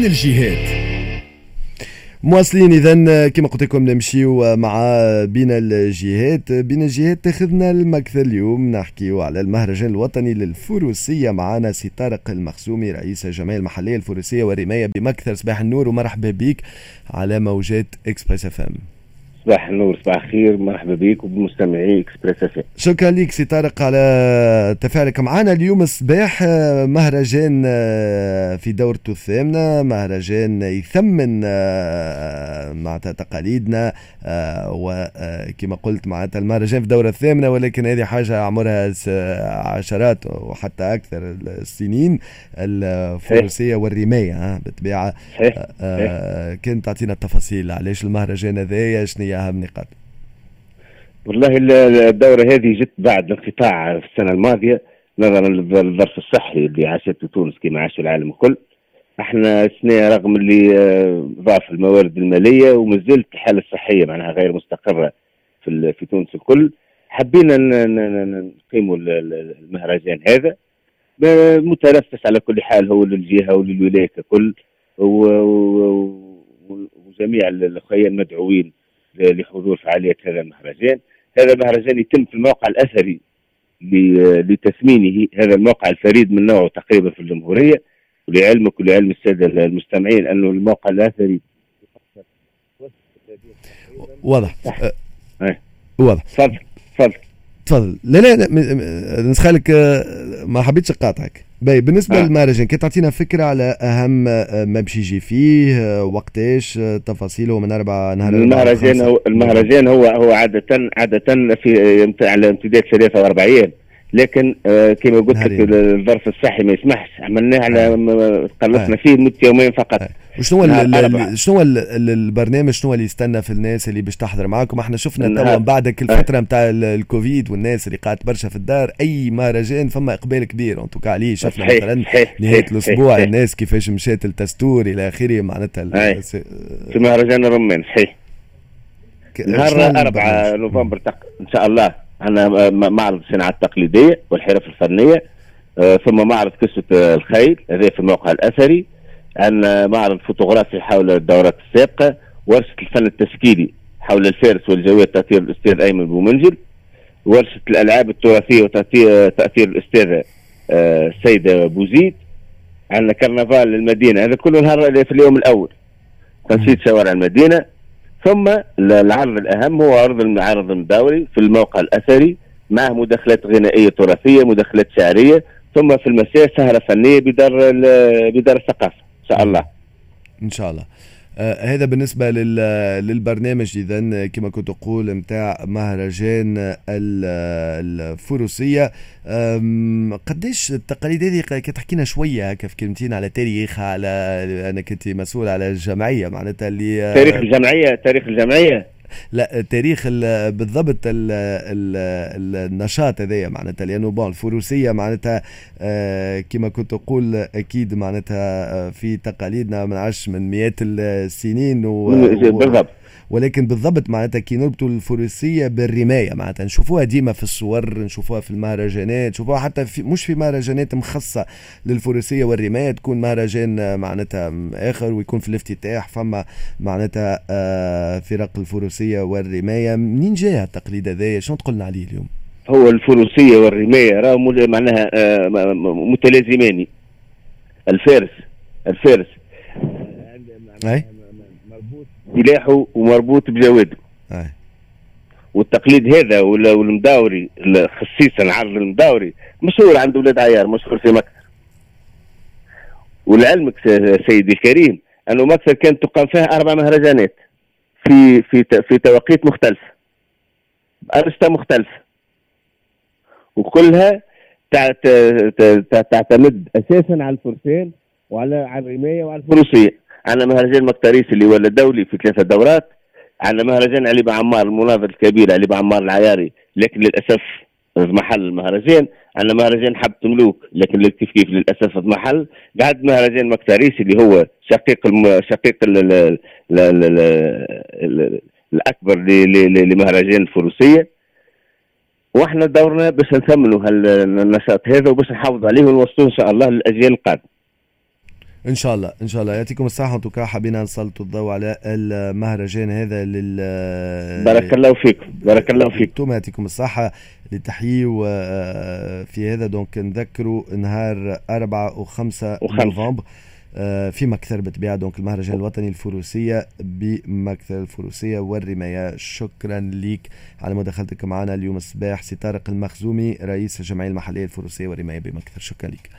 بين الجهات مواصلين اذا كما قلت لكم نمشيو مع بين الجهات بين الجهات تاخذنا لمكثر اليوم. نحكيو على المهرجان الوطني للفروسية معنا سي طارق المخزومي رئيس الجمعيه المحلية الفروسية والرمايه بمكثر صباح النور. ومرحبا بك على موجات Express FM. صباح النور صباح الخير مرحبا بك وبمستمعي Express FM شكرا لك سي طارق على تفاعلك معنا اليوم الصباح. آه، مهرجان آه، في دورته الثامنه مهرجان يثمن آه، معناتها تقاليدنا وكما قلت معناتها المهرجان في الدوره الثامنة ولكن هذه حاجة عمرها عشرات وحتى أكثر السنين. الفروسيه والرماية بالطبيعة. كنت تعطينا التفاصيل. علاش المهرجان هذايا؟ شنو اهم نقاط والله الدوره هذه جت بعد انقطاع في السنة الماضية نظرا للظرف الصحي اللي عاشته تونس كما عاش العالم الكل. إحنا السنة رغم اللي آه، ضعف الموارد المالية وما زالت الحالة الصحية معناها غير مستقرة في في تونس الكل. حبينا نقيموا المهرجان هذا. متنفس على كل حال هو للجهة وللولاية ككل وجميع الاخويا المدعوين لحضور فعالية هذا المهرجان هذا المهرجان يتم في الموقع الأثري لتثمينه هذا الموقع الفريد من نوعه تقريبا في الجمهورية ولعلمك ولعلم السادة المستمعين أنه الموقع الأثري واضح أه. واضح تفضل تفضل تفضل لا لا, نسخالك آه، ما حبيتش اقاطعك باي بالنسبة آه. للمهرجان كي تعطينا فكرة على أهم آه، ما باش يجي فيه آه، وقتاش تفاصيله من أربع نهار المهرجان هو المهرجان هو هو عادة عادة في على امتداد ثلاثة واربع أيام لكن كما قلت لك الظرف الصحي ما يسمحش. عملناه على قلصنا فيه مدة يومين فقط. وشنو شنو البرنامج شنو اللي يستنى في الناس اللي باش تحضر معاكم؟ إحنا شفنا توا بعدك الفترة نتاع الكوفيد والناس اللي قاعدة برشا في الدار أي مهرجان فما إقبال كبير. ان توكا عليه شفنا مثلا نهاية الأسبوع الناس كيفاش مشات التستور إلى آخره معناتها في مهرجان الرمان صحيح. نهار 4 نوفمبر إن شاء الله عندنا معرض الصناعة التقليدية والحرف الفنية. آه، ثم معرض قصة الخيل هذا في الموقع الأثري. عندنا معرض فوتوغرافي حول الدورات السابقه ورشة الفن التشكيلي حول الفارس والجواد تأطير الأستاذ أيمن بومنجل ورشة الألعاب التراثية وتأطير الاستاذه آه، السيده بوزيد عندنا كرنفال المدينة هذا كله نهار في اليوم الأول. تنشيط شوارع المدينة. ثم العرض الأهم هو عرض المعرض الدوري في الموقع الأثري مع مداخلات غنائية تراثية مداخلات شعرية. ثم في المساء سهرة فنية بدار بدار الثقافة. ان شاء الله ان شاء الله آه هذا بالنسبة للبرنامج. اذا كما كنت أقول نتاع مهرجان الفروسية. قديش التقاليد هذه كتحكي لنا شوية هكا في كلمتين على تاريخها على أنك أنت مسؤول على الجمعية معناتها اللي آه، تاريخ الجمعية تاريخ الجمعية. لا تاريخ ال بالضبط ال ال النشاط هذايا معناتها لأنه بون الفروسية معناتها آه كما كنت أقول أكيد معناتها آه، في تقاليدنا ما نعرفش من مئات السنين و بالضبط. ولكن بالضبط معناتها كي نربطوا الفروسية بالرماية معناتها نشوفوها ديما في الصور نشوفوها في المهرجانات نشوفوها حتى في مش في مهرجانات مخصصة للفروسية والرماية تكون مهرجان معناتها آخر ويكون في الافتتاح فما معناتها آه، فرق الفروسية والرماية. منين جاي التقليد هذايا شنو تقولنا عليه اليوم؟ هو الفروسية والرماية راه معناها آه، متلازمان الفارس الفارس. أي؟ سلاحه ومربوط بجواده والتقليد هذا والمداوري خصيصا عرض المداوري مشهور عند ولاد عيار مشهور في مكة. ولعلمك سيدي الكريم أنه مكة كانت تقام فيها أربع مهرجانات في في في توقيت مختلفه بأرشطة مختلفة وكلها تعتمد أساسا على الفرسان وعلى على الرماية وعلى الفروسية. عندنا مهرجان مكتريس اللي هو الدولي في ثلاثة دورات. عندنا مهرجان علي بعمار المناظر الكبير علي بعمار العياري لكن للأسف محل المهرجان عندنا مهرجان حبة ملوك لكن كيف كيف للأسف محل. بعد مهرجان مكتريس اللي هو شقيق الم... شقيق ال... ال... ال... ال... ال... الأكبر لمهرجان الفروسية وإحنا دورنا باش نثمنوا هالنشاط هذا وباش نحافظ عليه ونوصلوه إن شاء الله للأجيال القادمة. إن شاء الله إن شاء الله. يعطيكم الصحه أنتم حبينا نسلطوا الضوء على المهرجان هذا لل بارك الله فيكم بارك الله فيكم أنتم يعطيكم الصحه لتحيي آه، في هذا. donc نذكروا نهار 4 و5 نوفمبر آه، في مكثر بالطبيعه donc المهرجان الوطني الفروسية بمكثر الفروسية والرماية. شكرا لك على مداخلتك معنا اليوم الصباح سي طارق المخزومي رئيس الجمعيه المحلية الفروسية والرماية بمكثر شكرا لك